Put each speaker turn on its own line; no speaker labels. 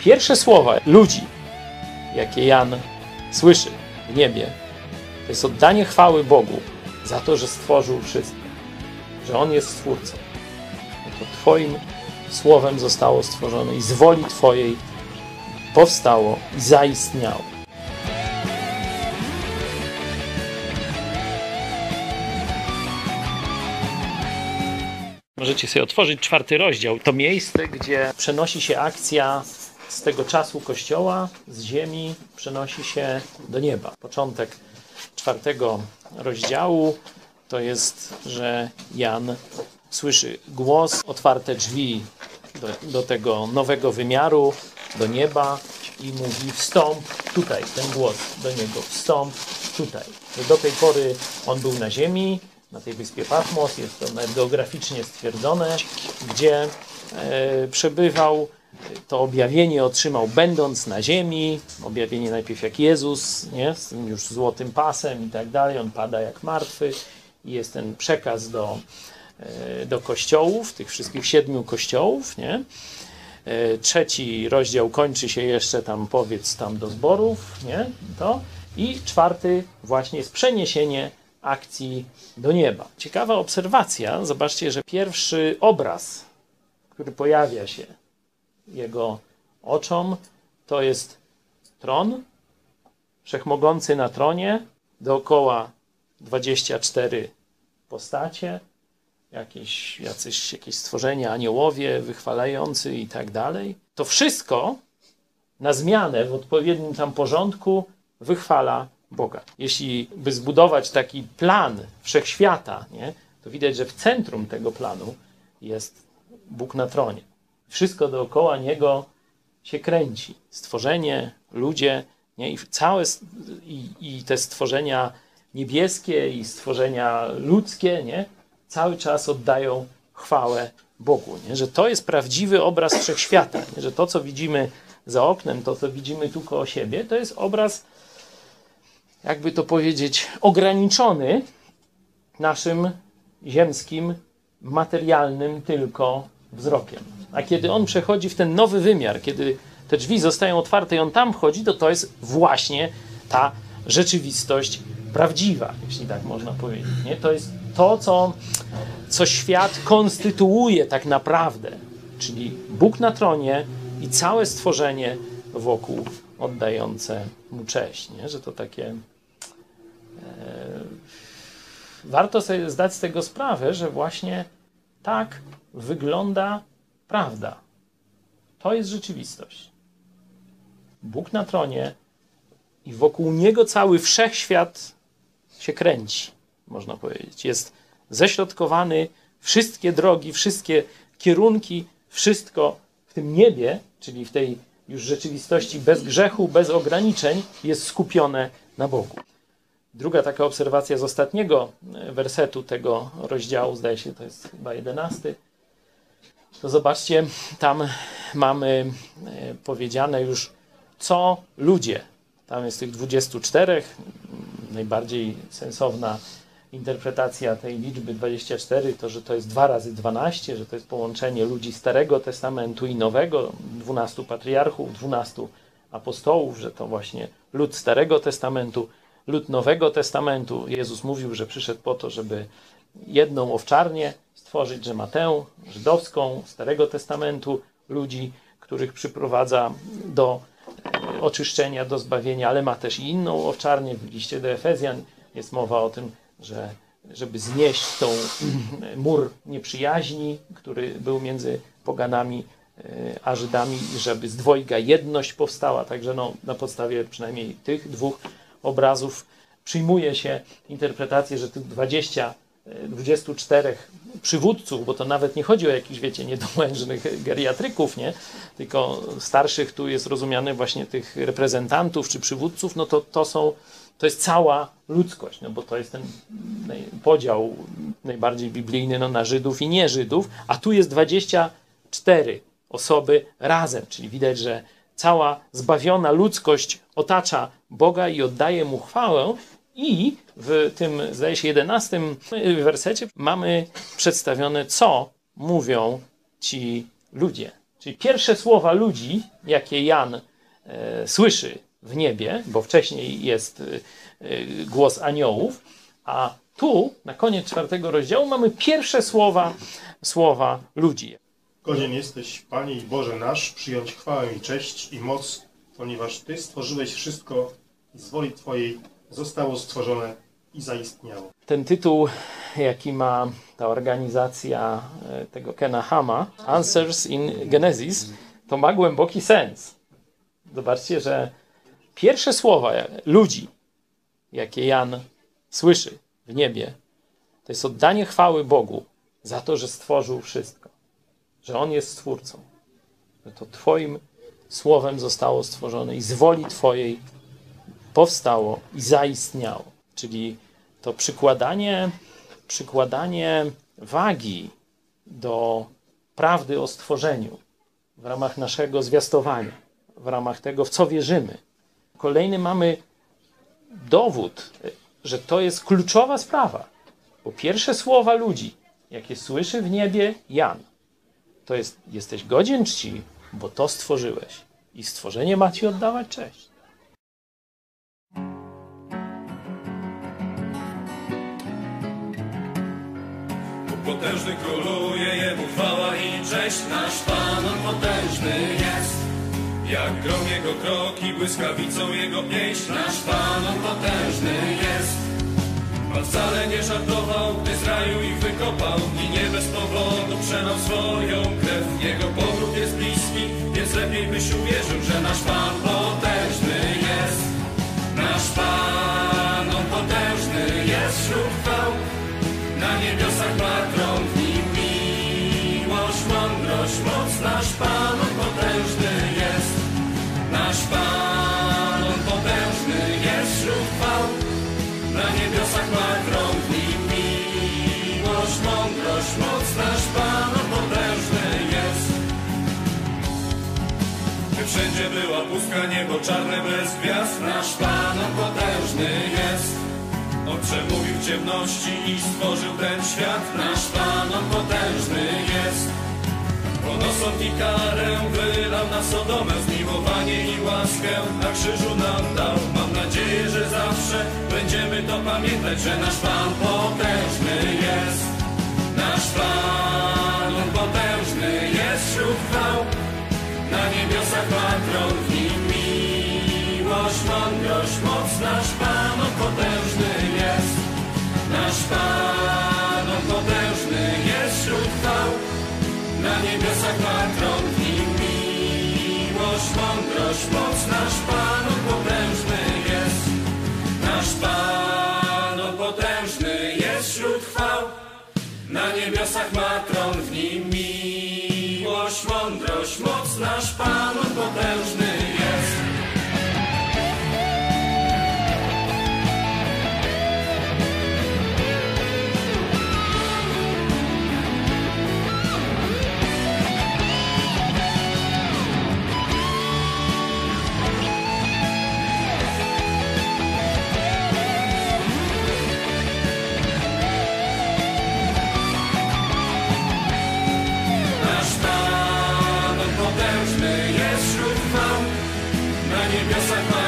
Pierwsze słowa ludzi, jakie Jan słyszy w niebie, to jest oddanie chwały Bogu za to, że stworzył wszystko, że On jest Stwórcą. To Twoim słowem zostało stworzone i z woli Twojej powstało i zaistniało. Możecie sobie otworzyć czwarty rozdział. To miejsce, gdzie przenosi się akcja z tego czasu Kościoła, z ziemi, przenosi się do nieba. Początek czwartego rozdziału to jest, że Jan słyszy głos, otwarte drzwi do, do tego nowego wymiaru, do nieba i mówi wstąp tutaj, ten głos do niego, wstąp tutaj. Do tej pory on był na ziemi, na tej wyspie Patmos, jest to nawet geograficznie stwierdzone, gdzie e, przebywał. To objawienie otrzymał będąc na ziemi. Objawienie najpierw jak Jezus, nie? z tym już złotym pasem i tak dalej. On pada jak martwy i jest ten przekaz do, e, do kościołów, tych wszystkich siedmiu kościołów. Nie? E, trzeci rozdział kończy się jeszcze tam, powiedz tam do zborów, nie? To. I czwarty właśnie jest przeniesienie akcji do nieba. Ciekawa obserwacja. Zobaczcie, że pierwszy obraz, który pojawia się jego oczom, to jest tron, wszechmogący na tronie, dookoła 24 postacie, jakieś, jacyś, jakieś stworzenia, aniołowie wychwalający i tak dalej. To wszystko na zmianę w odpowiednim tam porządku wychwala Boga. Jeśli by zbudować taki plan wszechświata, nie, to widać, że w centrum tego planu jest Bóg na tronie. Wszystko dookoła niego się kręci. Stworzenie, ludzie, nie, i całe i, i te stworzenia niebieskie i stworzenia ludzkie, nie, cały czas oddają chwałę Bogu. Nie? Że to jest prawdziwy obraz wszechświata. Nie? Że to, co widzimy za oknem, to, co widzimy tu koło siebie, to jest obraz jakby to powiedzieć, ograniczony naszym ziemskim, materialnym tylko wzrokiem. A kiedy on przechodzi w ten nowy wymiar, kiedy te drzwi zostają otwarte i on tam wchodzi, to to jest właśnie ta rzeczywistość prawdziwa, jeśli tak można powiedzieć. Nie? To jest to, co, co świat konstytuuje tak naprawdę, czyli Bóg na tronie i całe stworzenie wokół oddające mu cześć. Nie? Że to takie warto sobie zdać z tego sprawę, że właśnie tak wygląda prawda. To jest rzeczywistość. Bóg na tronie i wokół niego cały wszechświat się kręci, można powiedzieć. Jest ześrodkowany, wszystkie drogi, wszystkie kierunki, wszystko w tym niebie, czyli w tej już rzeczywistości bez grzechu, bez ograniczeń, jest skupione na Bogu. Druga taka obserwacja z ostatniego e, wersetu tego rozdziału, zdaje się, to jest chyba jedenasty. To zobaczcie, tam mamy e, powiedziane już, co ludzie. Tam jest tych 24. Najbardziej sensowna interpretacja tej liczby 24 to, że to jest 2 razy 12, że to jest połączenie ludzi Starego Testamentu i Nowego, 12 patriarchów, 12 apostołów, że to właśnie lud Starego Testamentu lud Nowego Testamentu. Jezus mówił, że przyszedł po to, żeby jedną owczarnię stworzyć, że ma tę żydowską, Starego Testamentu, ludzi, których przyprowadza do e, oczyszczenia, do zbawienia, ale ma też i inną owczarnię. W liście do Efezjan jest mowa o tym, że żeby znieść tą mur nieprzyjaźni, który był między poganami e, a Żydami, żeby z dwojga jedność powstała. Także no, na podstawie przynajmniej tych dwóch obrazów przyjmuje się interpretację, że tych 20, 24 e, przywódców, bo to nawet nie chodzi o jakichś, wiecie, niedołężnych geriatryków, nie? tylko starszych tu jest rozumiane właśnie tych reprezentantów czy przywódców, no to to są, to jest cała ludzkość, no bo to jest ten podział najbardziej biblijny no, na Żydów i nie Żydów, a tu jest 24 osoby razem, czyli widać, że cała zbawiona ludzkość otacza Boga i oddaje mu chwałę. I w tym, zdaje się, jedenastym wersecie mamy przedstawione, co mówią ci ludzie. Czyli pierwsze słowa ludzi, jakie Jan e, słyszy w niebie, bo wcześniej jest e, głos aniołów, a tu, na koniec czwartego rozdziału, mamy pierwsze słowa, słowa ludzi.
Godzien jesteś, Panie i Boże nasz, przyjąć chwałę i cześć i moc, ponieważ Ty stworzyłeś wszystko z woli Twojej zostało stworzone i zaistniało.
Ten tytuł, jaki ma ta organizacja e, tego Kena Hama, Answers in Genesis, to ma głęboki sens. Zobaczcie, że pierwsze słowa ludzi, jakie Jan słyszy w niebie, to jest oddanie chwały Bogu za to, że stworzył wszystko, że On jest Stwórcą, że to Twoim słowem zostało stworzone i z woli Twojej powstało i zaistniało. Czyli to przykładanie, przykładanie wagi do prawdy o stworzeniu w ramach naszego zwiastowania, w ramach tego, w co wierzymy. Kolejny mamy dowód, że to jest kluczowa sprawa. Bo pierwsze słowa ludzi, jakie słyszy w niebie Jan, to jest: Jesteś godzien czci, bo to stworzyłeś. I stworzenie ma ci oddawać cześć.
Potężny króluje, Jemu chwała i cześć, nasz Pan, On potężny jest. Jak grom Jego kroki, błyskawicą Jego pieśń, nasz Pan, On potężny jest. Pan wcale nie żartował, gdy z raju ich wykopał i nie bez powodu przelał swoją krew. Jego powrót jest bliski, więc lepiej byś uwierzył, że nasz Pan potężny niebo czarne bez gwiazd. Nasz Pan, On potężny jest. On przemówił w ciemności i stworzył ten świat. Nasz Pan, On potężny jest. On i karę wylał na Sodomę, zmiłowanie i łaskę na krzyżu nam dał. Mam nadzieję, że zawsze będziemy to pamiętać, że nasz Pan potężny Na niebiosach ma tron w nim miłość, mądrość, moc. Nasz Pan, potężny jest. Nasz Pan, potężny jest wśród chwał. Na niebiosach ma tron w nim miłość, mądrość, moc. Nasz Pan, potężny Pan,